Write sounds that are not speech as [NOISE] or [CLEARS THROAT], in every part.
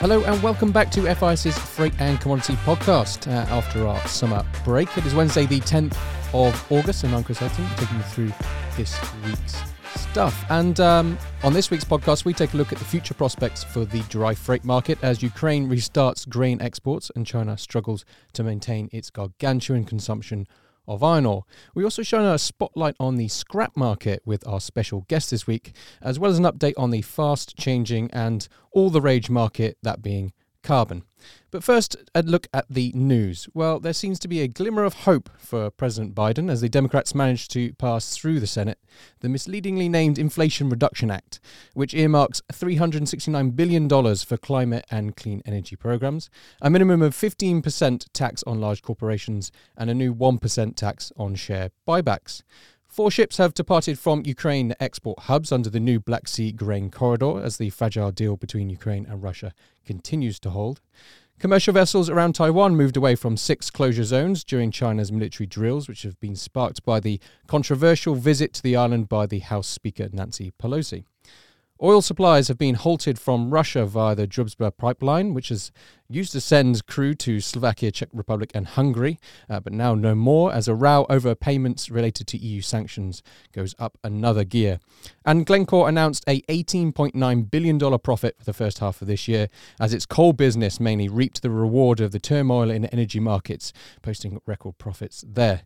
Hello and welcome back to FIS's Freight and Commodity podcast uh, after our summer break. It is Wednesday, the 10th of August, and I'm Chris Elton taking you through this week's stuff. And um, on this week's podcast, we take a look at the future prospects for the dry freight market as Ukraine restarts grain exports and China struggles to maintain its gargantuan consumption iron ore. We also shine a spotlight on the scrap market with our special guest this week, as well as an update on the fast changing and all the rage market, that being carbon. But first, a look at the news. Well, there seems to be a glimmer of hope for President Biden as the Democrats managed to pass through the Senate the misleadingly named Inflation Reduction Act, which earmarks $369 billion for climate and clean energy programs, a minimum of 15% tax on large corporations, and a new 1% tax on share buybacks. Four ships have departed from Ukraine export hubs under the new Black Sea grain corridor as the fragile deal between Ukraine and Russia continues to hold. Commercial vessels around Taiwan moved away from six closure zones during China's military drills, which have been sparked by the controversial visit to the island by the House Speaker Nancy Pelosi. Oil supplies have been halted from Russia via the Druzhba pipeline, which is used to send crew to Slovakia, Czech Republic, and Hungary, uh, but now no more as a row over payments related to EU sanctions goes up another gear. And Glencore announced a $18.9 billion profit for the first half of this year, as its coal business mainly reaped the reward of the turmoil in energy markets, posting record profits there.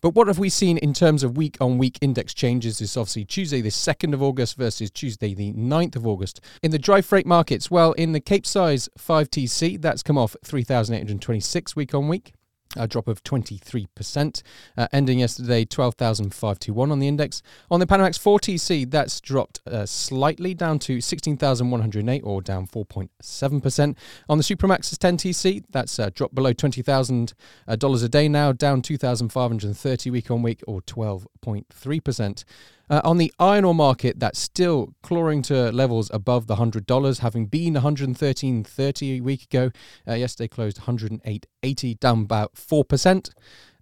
But what have we seen in terms of week on week index changes? This obviously Tuesday, the 2nd of August versus Tuesday, the 9th of August. In the dry freight markets, well, in the Capesize 5TC, that's come off 3,826 week on week a drop of 23%, uh, ending yesterday 12,521 on the index. On the Panamax 4TC, that's dropped uh, slightly down to 16,108 or down 4.7%. On the Supramax's 10TC, that's uh, dropped below $20,000 uh, a day now, down 2,530 week on week or 12.3%. Uh, on the iron ore market, that's still clawing to levels above the $100, having been 113.30 a week ago. Uh, yesterday closed 108.80, down about 4%.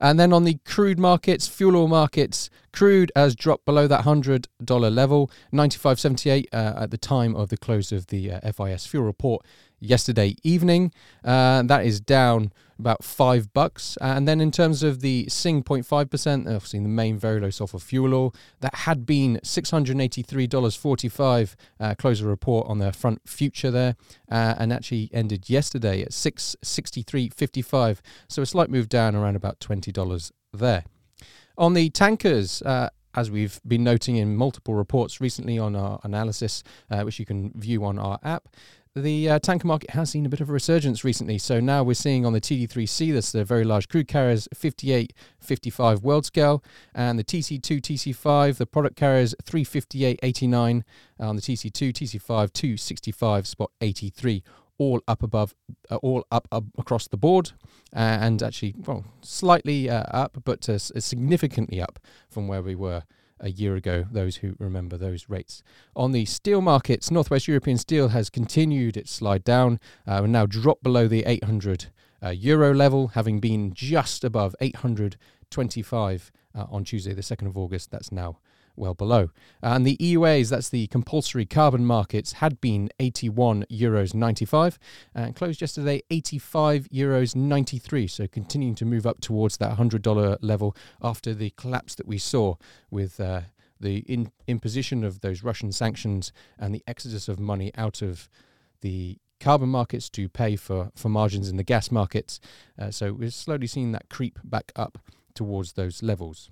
And then on the crude markets, fuel oil markets, crude has dropped below that $100 level, 95.78 uh, at the time of the close of the uh, FIS fuel report yesterday evening. Uh, that is down about five bucks. and then in terms of the Sing 0.5%, obviously the main very low sulfur fuel oil, that had been $683.45 uh, closer report on the front future there, uh, and actually ended yesterday at 663.55. So a slight move down around about $20 there. On the tankers, uh, as we've been noting in multiple reports recently on our analysis, uh, which you can view on our app, the uh, tanker market has seen a bit of a resurgence recently. So now we're seeing on the TD3C, that's the very large crude carriers, 58, 55 world scale, and the TC2, TC5, the product carriers, 358, 89 on the TC2, TC5, 265, spot 83 all up above, uh, all up, up, across the board, uh, and actually, well, slightly uh, up, but uh, significantly up from where we were a year ago, those who remember those rates. On the steel markets, Northwest European steel has continued its slide down uh, and now dropped below the 800 uh, euro level, having been just above 825 uh, on Tuesday, the 2nd of August. That's now well below. And the EUAs, that's the compulsory carbon markets, had been 81 euros 95 and closed yesterday 85 euros 93. So continuing to move up towards that $100 level after the collapse that we saw with. Uh, the in, imposition of those Russian sanctions and the exodus of money out of the carbon markets to pay for, for margins in the gas markets. Uh, so we're slowly seeing that creep back up towards those levels.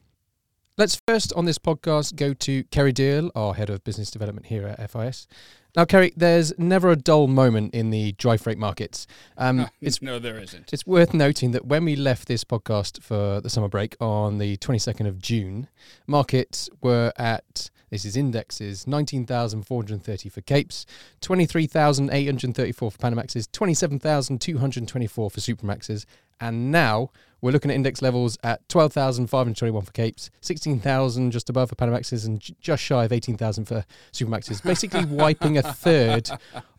Let's first on this podcast go to Kerry Deal, our head of business development here at FIS. Now, Kerry, there's never a dull moment in the dry freight markets. Um, it's, no, there isn't. It's worth noting that when we left this podcast for the summer break on the 22nd of June, markets were at this is indexes 19,430 for Capes, 23,834 for Panamaxes, 27,224 for Supramaxes, and now we're looking at index levels at 12,521 for Capes, 16,000 just above for Panamaxes, and j- just shy of 18,000 for Supramaxes, basically [LAUGHS] wiping a third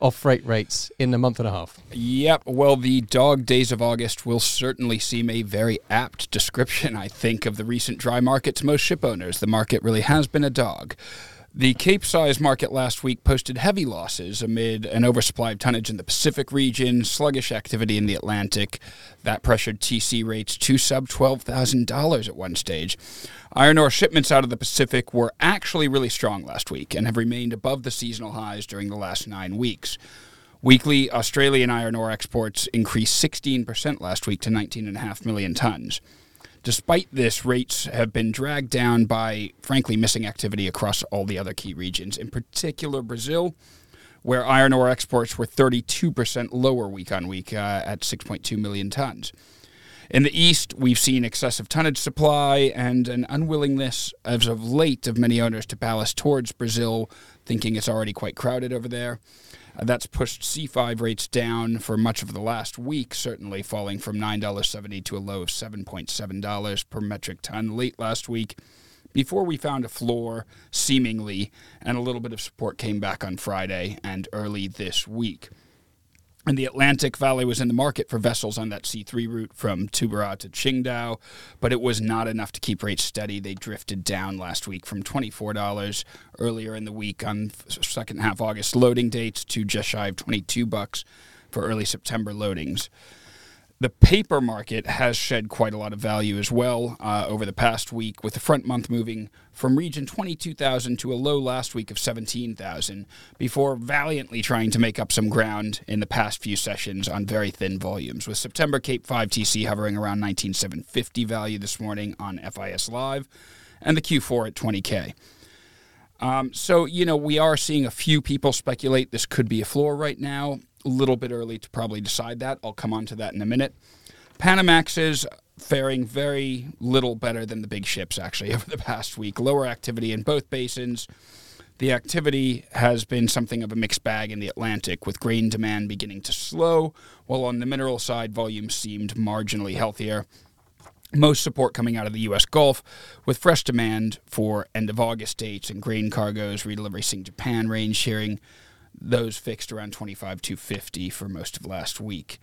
of freight rates in a month and a half. Yep. Well, the dog days of August will certainly seem a very apt description, I think, of the recent dry market to most ship owners. The market really has been a dog. The Cape size market last week posted heavy losses amid an oversupply of tonnage in the Pacific region, sluggish activity in the Atlantic. That pressured TC rates to sub $12,000 at one stage. Iron ore shipments out of the Pacific were actually really strong last week and have remained above the seasonal highs during the last nine weeks. Weekly Australian iron ore exports increased 16% last week to 19.5 million tons. Despite this, rates have been dragged down by, frankly, missing activity across all the other key regions, in particular Brazil, where iron ore exports were 32% lower week on week uh, at 6.2 million tons. In the east, we've seen excessive tonnage supply and an unwillingness, as of late, of many owners to ballast towards Brazil, thinking it's already quite crowded over there. That's pushed C5 rates down for much of the last week, certainly falling from $9.70 to a low of $7.7 per metric ton late last week. Before we found a floor, seemingly, and a little bit of support came back on Friday and early this week and the Atlantic Vale was in the market for vessels on that C3 route from Tubarão to Qingdao, but it was not enough to keep rates steady. They drifted down last week from $24 earlier in the week on second half August loading dates to just shy of 22 bucks for early September loadings. The paper market has shed quite a lot of value as well uh, over the past week, with the front month moving from region 22,000 to a low last week of 17,000, before valiantly trying to make up some ground in the past few sessions on very thin volumes, with September Cape 5 TC hovering around 19,750 value this morning on FIS Live, and the Q4 at 20K. Um, so, you know, we are seeing a few people speculate this could be a floor right now a little bit early to probably decide that. I'll come on to that in a minute. Panamax is faring very little better than the big ships actually [LAUGHS] over the past week. Lower activity in both basins. The activity has been something of a mixed bag in the Atlantic, with grain demand beginning to slow, while on the mineral side, volumes seemed marginally healthier. Most support coming out of the U.S. Gulf, with fresh demand for end of August dates and grain cargoes redelivery Japan range sharing those fixed around 25 to 50 for most of last week.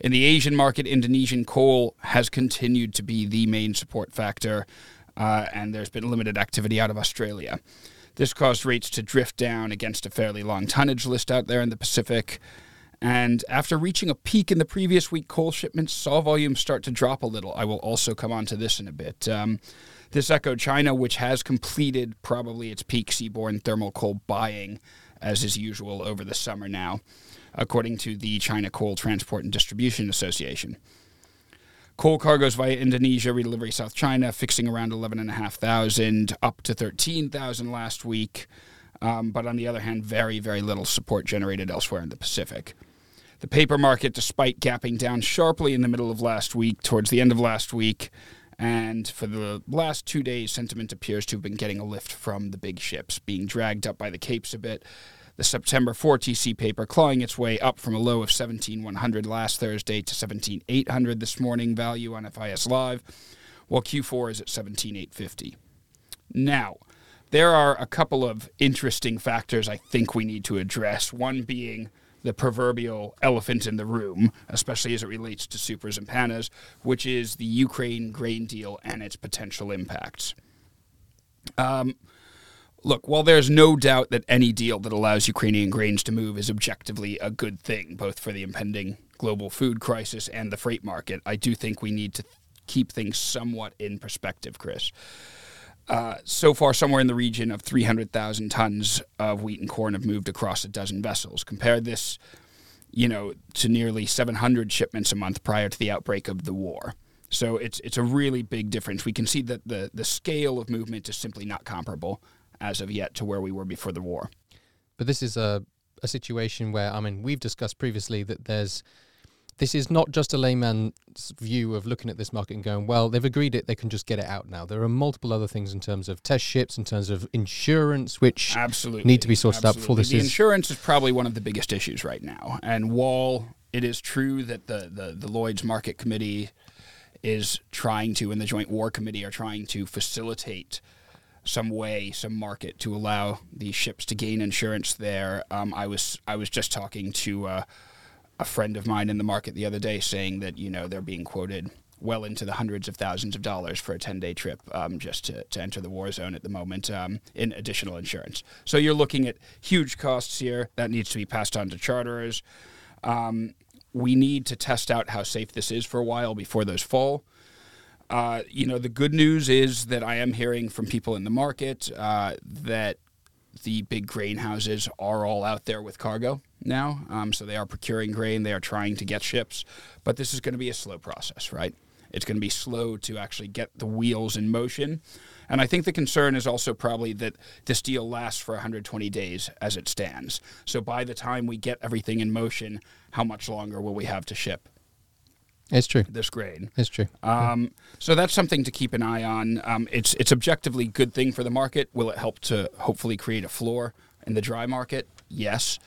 In the Asian market, Indonesian coal has continued to be the main support factor, uh, and there's been limited activity out of Australia. This caused rates to drift down against a fairly long tonnage list out there in the Pacific. And after reaching a peak in the previous week, coal shipments saw volumes start to drop a little. I will also come on to this in a bit. Um, this echoed China, which has completed probably its peak seaborne thermal coal buying as is usual over the summer now, according to the China Coal Transport and Distribution Association. Coal cargoes via Indonesia redelivery South China fixing around 11,500 up to 13,000 last week. Um, but on the other hand, very, very little support generated elsewhere in the Pacific. The paper market, despite gapping down sharply in the middle of last week, towards the end of last week, and for the last two days, sentiment appears to have been getting a lift from the big ships, being dragged up by the capes a bit. The September 4 TC paper clawing its way up from a low of 17,100 last Thursday to 17,800 this morning, value on FIS Live, while Q4 is at 17,850. Now, there are a couple of interesting factors I think we need to address. One being the proverbial elephant in the room, especially as it relates to supers and panas, which is the Ukraine grain deal and its potential impacts. Um, look, while there's no doubt that any deal that allows Ukrainian grains to move is objectively a good thing, both for the impending global food crisis and the freight market, I do think we need to keep things somewhat in perspective, Chris. Uh, so far, somewhere in the region of 300,000 tons of wheat and corn have moved across a dozen vessels. Compare this, you know, to nearly 700 shipments a month prior to the outbreak of the war. So it's it's a really big difference. We can see that the the scale of movement is simply not comparable as of yet to where we were before the war. But this is a a situation where I mean we've discussed previously that there's this is not just a layman's view of looking at this market and going, well, they've agreed it, they can just get it out now. There are multiple other things in terms of test ships, in terms of insurance, which Absolutely. need to be sorted Absolutely. out before this the is. insurance is probably one of the biggest issues right now. And while it is true that the, the, the Lloyd's Market Committee is trying to, and the Joint War Committee are trying to facilitate some way, some market to allow these ships to gain insurance there. Um, I was I was just talking to uh, a friend of mine in the market the other day saying that you know they're being quoted well into the hundreds of thousands of dollars for a 10 day trip um, just to, to enter the war zone at the moment um, in additional insurance. So you're looking at huge costs here that needs to be passed on to charterers. Um, we need to test out how safe this is for a while before those fall. Uh, you know, the good news is that I am hearing from people in the market uh, that the big grain houses are all out there with cargo now. Um, so they are procuring grain, they are trying to get ships, but this is going to be a slow process, right? It's going to be slow to actually get the wheels in motion. And I think the concern is also probably that this deal lasts for 120 days as it stands. So by the time we get everything in motion, how much longer will we have to ship? It's true. This grain. It's true. Um, so that's something to keep an eye on. Um, it's it's objectively good thing for the market. Will it help to hopefully create a floor in the dry market? Yes,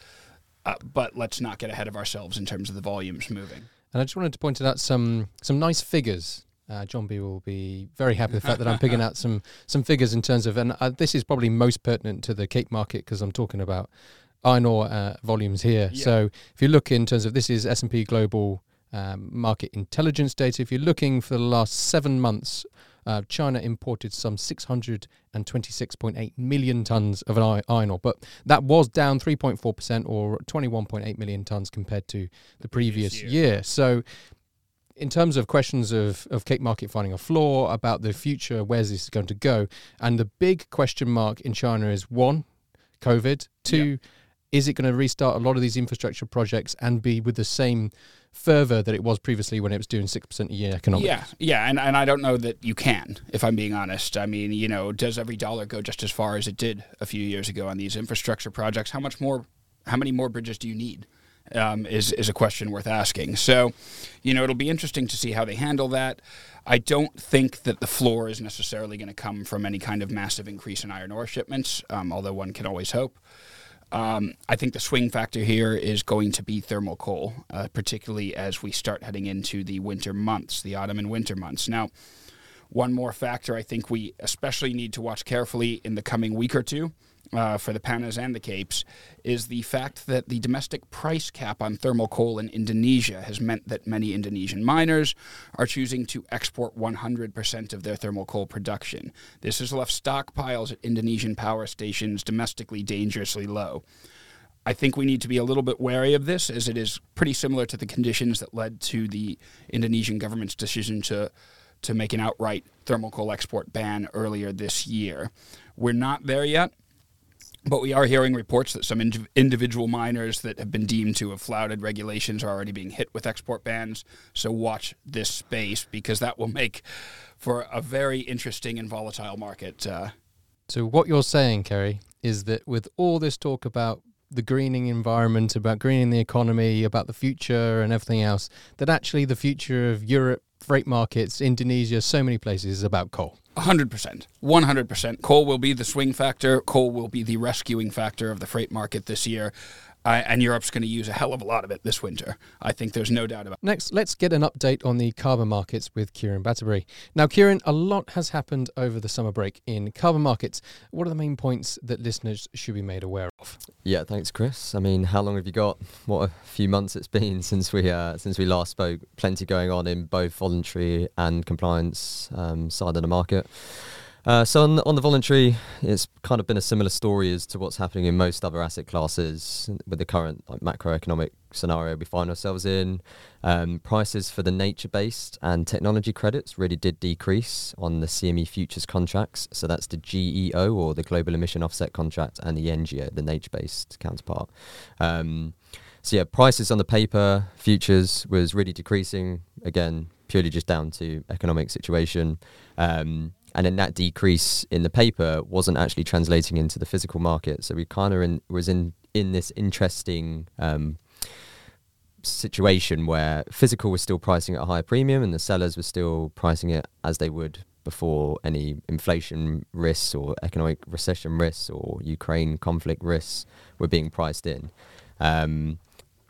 uh, but let's not get ahead of ourselves in terms of the volumes moving. And I just wanted to point out some some nice figures. Uh, John B will be very happy with the fact that I'm [LAUGHS] picking out some some figures in terms of, and uh, this is probably most pertinent to the Cape market because I'm talking about iron ore uh, volumes here. Yeah. So if you look in terms of this is S and P Global um, market intelligence data. If you're looking for the last seven months, uh, China imported some 626.8 million tons of iron ore, but that was down 3.4% or 21.8 million tons compared to the previous year. year. So, in terms of questions of, of Cape Market finding a floor about the future, where's this going to go? And the big question mark in China is one, COVID, two, is it going to restart a lot of these infrastructure projects and be with the same fervor that it was previously when it was doing 6% a year economics? Yeah, yeah, and, and I don't know that you can, if I'm being honest. I mean, you know, does every dollar go just as far as it did a few years ago on these infrastructure projects? How much more? How many more bridges do you need? Um, is is a question worth asking. So, you know, it'll be interesting to see how they handle that. I don't think that the floor is necessarily going to come from any kind of massive increase in iron ore shipments, um, although one can always hope. Um, I think the swing factor here is going to be thermal coal, uh, particularly as we start heading into the winter months, the autumn and winter months. Now, one more factor I think we especially need to watch carefully in the coming week or two uh, for the Panas and the Capes is the fact that the domestic price cap on thermal coal in Indonesia has meant that many Indonesian miners are choosing to export 100% of their thermal coal production. This has left stockpiles at Indonesian power stations domestically dangerously low. I think we need to be a little bit wary of this, as it is pretty similar to the conditions that led to the Indonesian government's decision to to make an outright thermal coal export ban earlier this year. We're not there yet, but we are hearing reports that some indiv- individual miners that have been deemed to have flouted regulations are already being hit with export bans. So watch this space because that will make for a very interesting and volatile market. Uh, So what you're saying, Kerry, is that with all this talk about the greening environment, about greening the economy, about the future and everything else, that actually the future of Europe, freight markets, Indonesia, so many places is about coal. 100%. 100%. Coal will be the swing factor. Coal will be the rescuing factor of the freight market this year. Uh, and Europe's going to use a hell of a lot of it this winter. I think there's no doubt about it. Next, let's get an update on the carbon markets with Kieran Batterbury. Now, Kieran, a lot has happened over the summer break in carbon markets. What are the main points that listeners should be made aware of? Yeah, thanks, Chris. I mean, how long have you got? What a few months it's been [LAUGHS] since we uh, since we last spoke. Plenty going on in both voluntary and compliance um, side of the market. Uh, so on, on the voluntary, it's kind of been a similar story as to what's happening in most other asset classes with the current like, macroeconomic scenario we find ourselves in. Um, prices for the nature-based and technology credits really did decrease on the CME futures contracts. So that's the GEO or the Global Emission Offset contract and the N-GEO, the nature-based counterpart. Um, so yeah, prices on the paper futures was really decreasing again, purely just down to economic situation. Um, and then that decrease in the paper wasn't actually translating into the physical market. So we kind of was in in this interesting um, situation where physical was still pricing at a higher premium, and the sellers were still pricing it as they would before any inflation risks or economic recession risks or Ukraine conflict risks were being priced in. Um,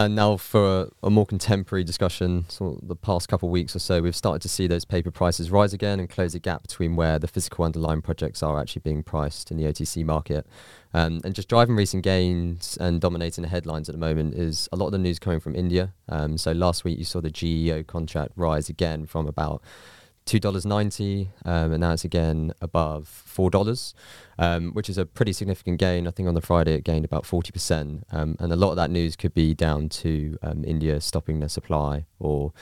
And now for a, a more contemporary discussion, so the past couple of weeks or so, we've started to see those paper prices rise again and close the gap between where the physical underlying projects are actually being priced in the OTC market. Um, and just driving recent gains and dominating the headlines at the moment is a lot of the news coming from India. Um, so last week you saw the GEO contract rise again from about two dollars ninety, um, and now it's again above four dollars, um, which is a pretty significant gain. I think on the Friday it gained about forty percent, um, and a lot of that news could be down to um, India stopping their supply or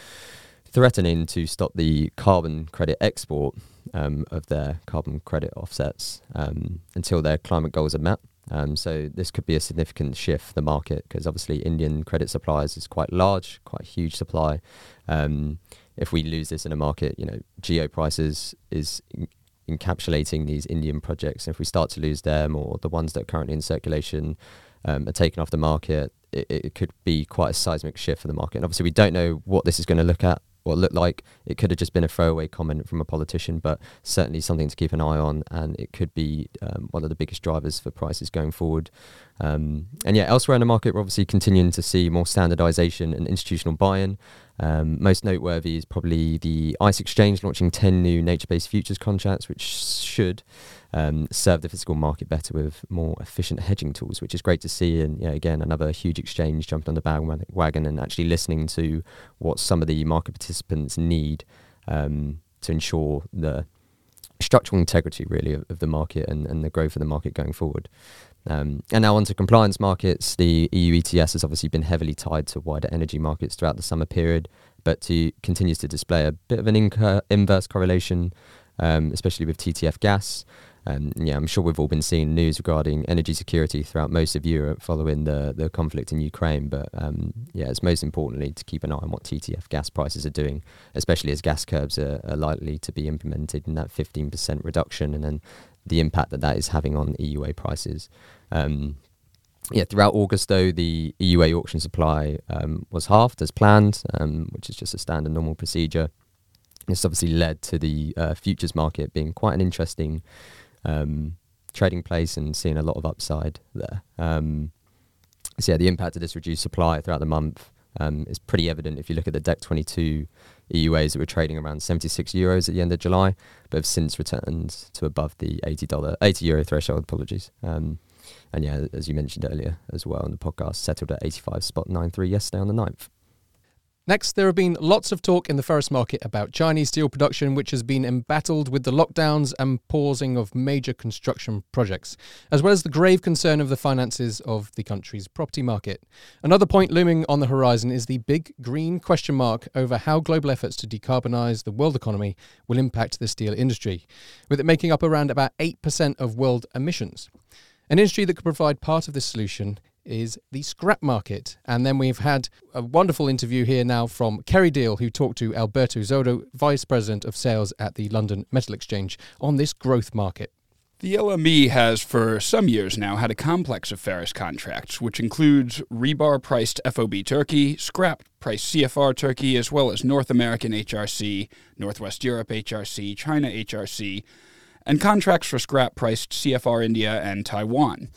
threatening to stop the carbon credit export um, of their carbon credit offsets um, until their climate goals are met. So this could be a significant shift for the market because obviously Indian credit supplies is quite large, quite a huge supply. If we lose this in a market, you know, geo prices is in- encapsulating these Indian projects. And if we start to lose them or the ones that are currently in circulation um, are taken off the market, it, it could be quite a seismic shift for the market. And obviously, we don't know what this is going to look at or look like. It could have just been a throwaway comment from a politician, but certainly something to keep an eye on, and it could be um, one of the biggest drivers for prices going forward. Um, and yeah, elsewhere in the market, we're obviously continuing to see more standardization and institutional buy-in. Um, most noteworthy is probably the ICE exchange launching 10 new nature-based futures contracts, which should um, serve the physical market better with more efficient hedging tools, which is great to see. And yeah, again, another huge exchange jumped on the bandwagon and actually listening to what some of the market participants need um, to ensure the structural integrity really of, of, the market and, and the growth of the market going forward. Um, and now onto compliance markets. The EU ETS has obviously been heavily tied to wider energy markets throughout the summer period, but to, continues to display a bit of an inc- inverse correlation, um, especially with TTF gas. Um, yeah, I'm sure we've all been seeing news regarding energy security throughout most of Europe following the, the conflict in Ukraine. But um, yeah, it's most importantly to keep an eye on what TTF gas prices are doing, especially as gas curbs are, are likely to be implemented in that 15% reduction and then the impact that that is having on EUA prices. Um, yeah, throughout August, though, the EUA auction supply um, was halved as planned, um, which is just a standard normal procedure. This obviously led to the uh, futures market being quite an interesting um, trading place and seeing a lot of upside there. Um, so yeah, the impact of this reduced supply throughout the month um, is pretty evident if you look at the DEC 22 EUAs that were trading around 76 euros at the end of July, but have since returned to above the 80 dollar 80 euro threshold. Apologies. Um, and yeah, as you mentioned earlier as well on the podcast, settled at 85 spot 93 yesterday on the 9th. Next, there have been lots of talk in the ferrous market about Chinese steel production, which has been embattled with the lockdowns and pausing of major construction projects, as well as the grave concern of the finances of the country's property market. Another point looming on the horizon is the big green question mark over how global efforts to decarbonise the world economy will impact the steel industry, with it making up around about 8% of world emissions. An industry that could provide part of this solution is the scrap market. And then we've had a wonderful interview here now from Kerry Deal, who talked to Alberto Xodo, Vice President of Sales at the London Metal Exchange, on this growth market. The LME has for some years now had a complex of ferrous contracts, which includes rebar priced FOB Turkey, scrap priced CFR Turkey, as well as North American HRC, Northwest Europe HRC, China HRC, and contracts for scrap priced CFR India and Taiwan.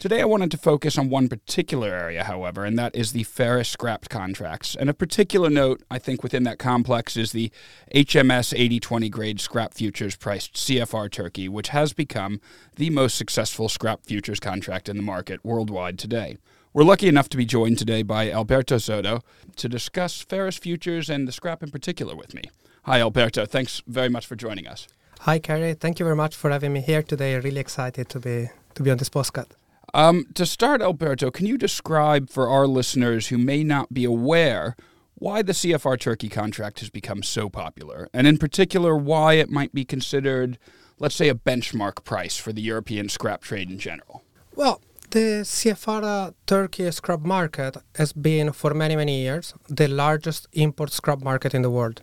Today I wanted to focus on one particular area, however, and that is the ferrous scrapped contracts. And a particular note, I think, within that complex is the HMS 8020 grade scrap futures priced CFR Turkey, which has become the most successful scrap futures contract in the market worldwide today. We're lucky enough to be joined today by Alberto Xodo to discuss ferrous futures and the scrap in particular with me. Hi, Alberto. Thanks very much for joining us. Hi, Kerry. Thank you very much for having me here today. Really excited to be to be on this podcast. Um, to start, Alberto, can you describe for our listeners who may not be aware why the CFR Turkey contract has become so popular, and in particular, why it might be considered, let's say, a benchmark price for the European scrap trade in general? Well, the CFR Turkey scrap market has been for many, many years the largest import scrap market in the world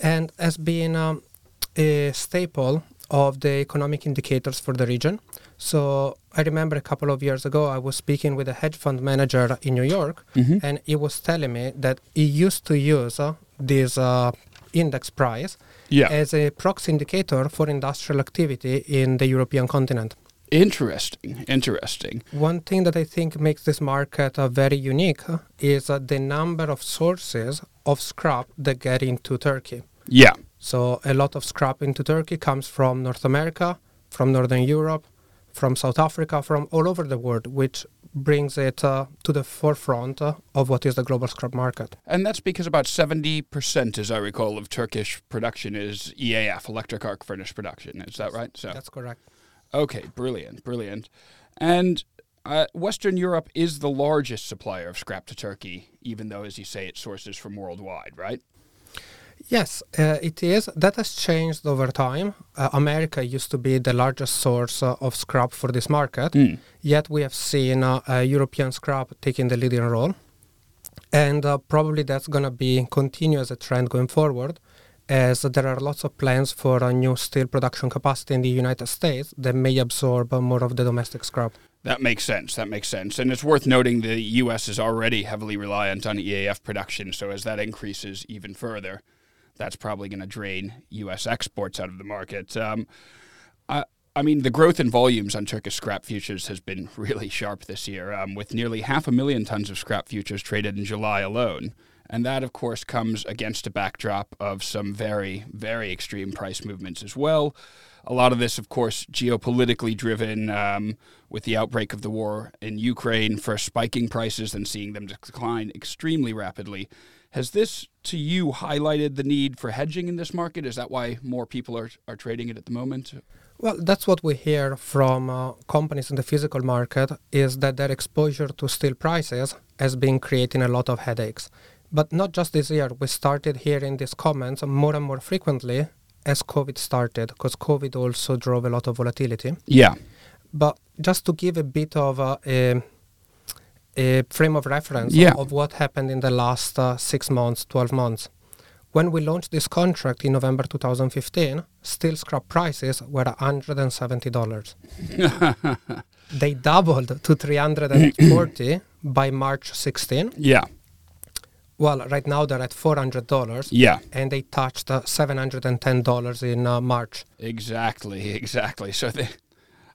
and has been um, a staple of the economic indicators for the region. So I remember a couple of years ago, I was speaking with a hedge fund manager in New York, mm-hmm. and he was telling me that he used to use uh, this uh, index price yeah. as a proxy indicator for industrial activity in the European continent. Interesting. Interesting. One thing that I think makes this market uh, very unique uh, is uh, the number of sources of scrap that get into Turkey. Yeah. So a lot of scrap into Turkey comes from North America, from Northern Europe, from South Africa, from all over the world, which brings it uh, to the forefront uh, of what is the global scrap market. And that's because about 70%, as I recall, of Turkish production is EAF, electric arc furnace production. Is that right? So That's correct. Okay, brilliant, brilliant. And uh, Western Europe is the largest supplier of scrap to Turkey, even though, as you say, it sources from worldwide, right? Yes, uh, it is. That has changed over time. Uh, America used to be the largest source uh, of scrap for this market, Mm. yet we have seen uh, European scrap taking the leading role. And uh, probably that's going to be continue as a trend going forward, as there are lots of plans for a new steel production capacity in the United States that may absorb more of the domestic scrap. That makes sense. That makes sense. And it's worth noting the U.S. is already heavily reliant on EAF production. So as that increases even further, that's probably going to drain U.S. exports out of the market. Um, I, I mean, the growth in volumes on Turkish scrap futures has been [LAUGHS] really sharp this year, um, with nearly half a million tons of scrap futures traded in July alone. And that, of course, comes against a backdrop of some very, very extreme price movements as well. A lot of this, of course, geopolitically driven um, with the outbreak of the war in Ukraine, first spiking prices, then seeing them decline extremely rapidly. Has this, to you, highlighted the need for hedging in this market? Is that why more people are, are trading it at the moment? Well, that's what we hear from uh, companies in the physical market is that their exposure to steel prices has been creating a lot of headaches. But not just this year, we started hearing these comments more and more frequently as COVID started, because COVID also drove a lot of volatility. Yeah. But just to give a bit of a, a, a frame of reference Yeah. of what happened in the last uh, six months, 12 months. When we launched this contract in November 2015, steel scrap prices were $170. [LAUGHS] they doubled to 340 [CLEARS THROAT] by March 16. yeah. Well, right now they're at $400 Yeah. and they touched uh, $710 in uh, March. Exactly. [LAUGHS] Exactly. So, the,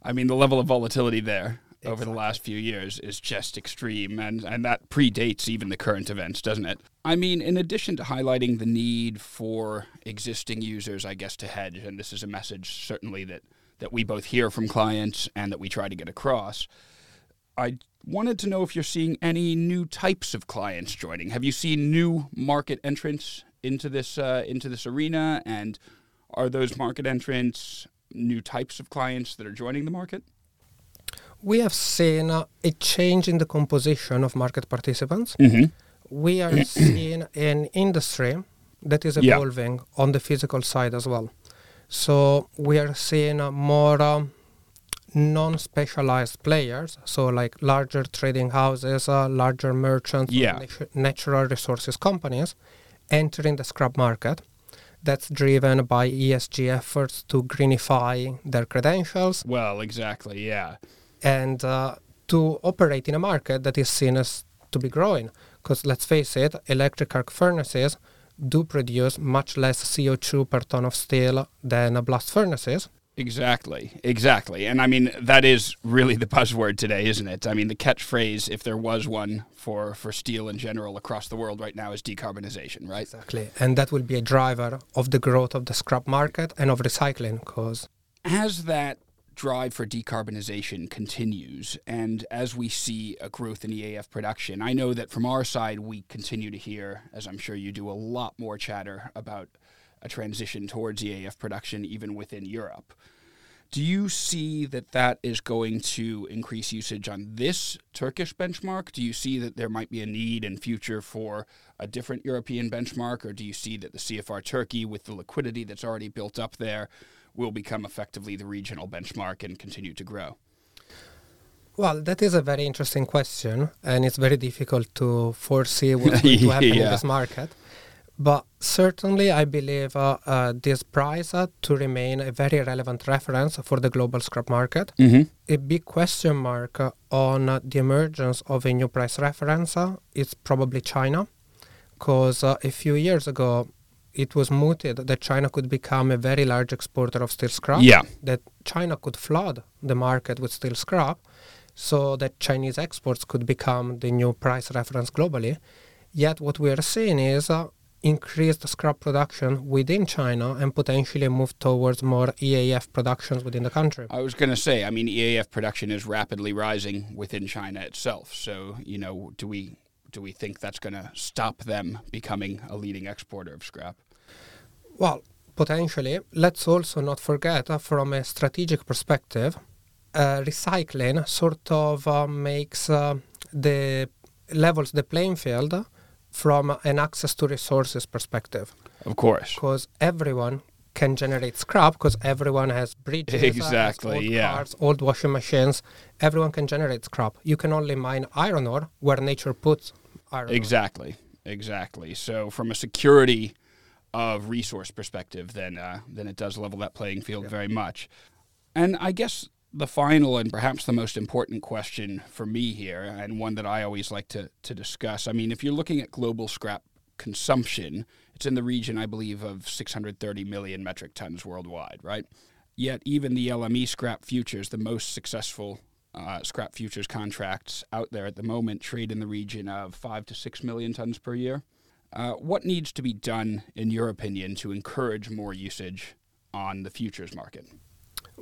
I mean, the level of volatility there over the last few years is just extreme, and, and that predates even the current events, doesn't it? I mean, in addition to highlighting the need for existing users, I guess, to hedge, and this is a message certainly that, that we both hear from clients and that we try to get across, I wanted to know if you're seeing any new types of clients joining. Have you seen new market entrants into this uh, into this arena, and are those market entrants new types of clients that are joining the market? We have seen uh, a change in the composition of market participants. Mm-hmm. we are seeing an industry that is Yeah. evolving on the physical side as well. So we are seeing uh, more um, non-specialized players, so like larger trading houses, uh, larger merchants, Yeah. natu- natural resources companies entering the scrap market. That's driven by ESG efforts to greenify their credentials Well, exactly. Yeah. And uh, to operate in a market that is seen as to be growing. Because let's face it, electric arc furnaces do produce much less CO2 per ton of steel than blast furnaces. Exactly, exactly. And I mean, that is really the buzzword today, isn't it? I mean, the catchphrase, if there was one for, for steel in general across the world right now, is decarbonization, right? Exactly. And that will be a driver of the growth of the scrap market and of recycling. Because As that drive for decarbonization continues, and as we see a growth in EAF production, I know that from our side, we continue to hear, as I'm sure you do, a lot more chatter about a transition towards EAF production, even within Europe. Do you see that that is going to increase usage on this Turkish benchmark? Do you see that there might be a need in future for a different European benchmark, or do you see that the CFR Turkey, with the liquidity that's already built up there, will become effectively the regional benchmark and continue to grow? Well, that is a very interesting question, and it's very difficult to foresee what's going to happen [LAUGHS] in this market. But certainly, I believe uh, uh, this price uh, to remain a very relevant reference for the global scrap market. Mm-hmm. A big question mark uh, on uh, the emergence of a new price reference uh, is probably China, because uh, a few years ago, it was mooted that China could become a very large exporter of steel scrap. Yeah. That China could flood the market with steel scrap, so that Chinese exports could become the new price reference globally. Yet what we are seeing is uh, increased scrap production within China and potentially a move towards more EAF productions within the country. I was going to say, I mean, EAF production is rapidly rising within China itself. So, you know, do we do we think that's going to stop them becoming a leading exporter of scrap? Well, potentially. Let's also not forget, uh, from a strategic perspective, uh, recycling sort of uh, makes uh, the levels the playing field from an access to resources perspective. Of course. Because everyone can generate scrap because everyone has bridges, uh, has Exactly, old yeah. cars, old washing machines. Everyone can generate scrap. You can only mine iron ore where nature puts iron ore. Exactly. Exactly. So, from a security of resource perspective, than uh, then it does level that playing field very much. And I guess the final and perhaps the most important question for me here, and one that I always like to to discuss. I mean, if you're looking at global scrap consumption, it's in the region, I believe, of 630 million metric tons worldwide, right? Yet even the LME scrap futures, the most successful uh, scrap futures contracts out there at the moment, trade in the region of five to six million tons per year. Uh, what needs to be done, in your opinion, to encourage more usage on the futures market?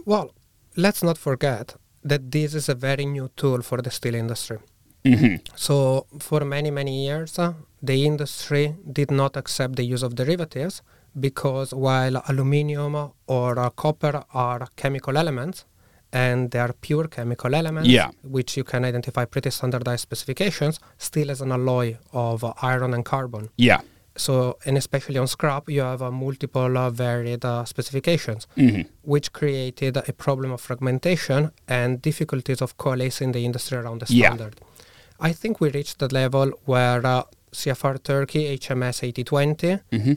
Well, let's not forget that this is a very new tool for the steel industry. Mm-hmm. So, for many, many years, uh, the industry did not accept the use of derivatives because while aluminium or uh, copper are chemical elements and they are pure chemical elements, Yeah. which you can identify pretty standardized specifications, steel is an alloy of uh, iron and carbon. Yeah. So, and especially on scrap, you have uh, multiple uh, varied uh, specifications, Mm-hmm. which created a problem of fragmentation and difficulties of coalescing the industry around the standard. Yeah. I think we reached the level where uh, CFR Turkey HMS 8020 Mm-hmm.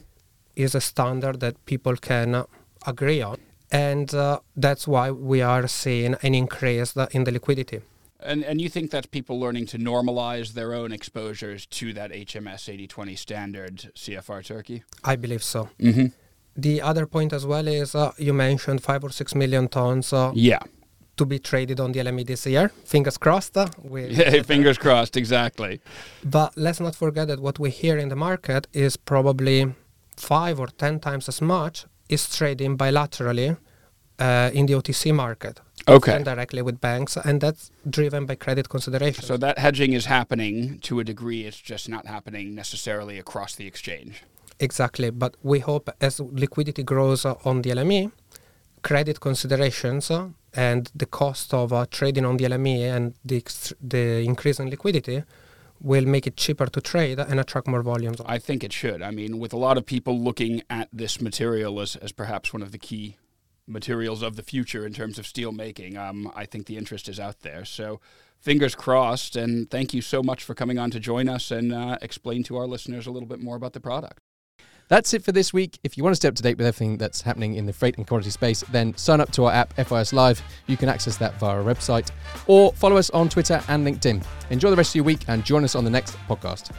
is a standard that people can uh, agree on. And uh, that's why we are seeing an increase in the liquidity. And and you think that's people learning to normalize their own exposures to that HMS 8020 standard CFR Turkey? I believe so. Mm-hmm. The other point as well is uh, you mentioned five or six million tons uh, Yeah. to be traded on the LME this year. Fingers crossed. Uh, we [LAUGHS] Yeah. Fingers crossed. Exactly. But let's not forget that what we hear in the market is probably five or ten times as much is trading bilaterally uh, in the OTC market Okay. and directly with banks, and that's driven by credit considerations. So that hedging is happening to a degree. It's just not happening necessarily across the exchange. exactly, but we hope as liquidity grows on the LME, credit considerations and the cost of uh, trading on the LME and the the increase in liquidity will make it cheaper to trade and attract more volumes. I think it should. I mean, with a lot of people looking at this material as, as perhaps one of the key materials of the future in terms of steel making, um, I think the interest is out there. So, fingers crossed. And thank you so much for coming on to join us and uh, explain to our listeners a little bit more about the product. That's it for this week. If you want to stay up to date with everything that's happening in the freight and commodity space, then sign up to our app, FIS Live. You can access that via our website or follow us on Twitter and LinkedIn. Enjoy the rest of your week and join us on the next podcast.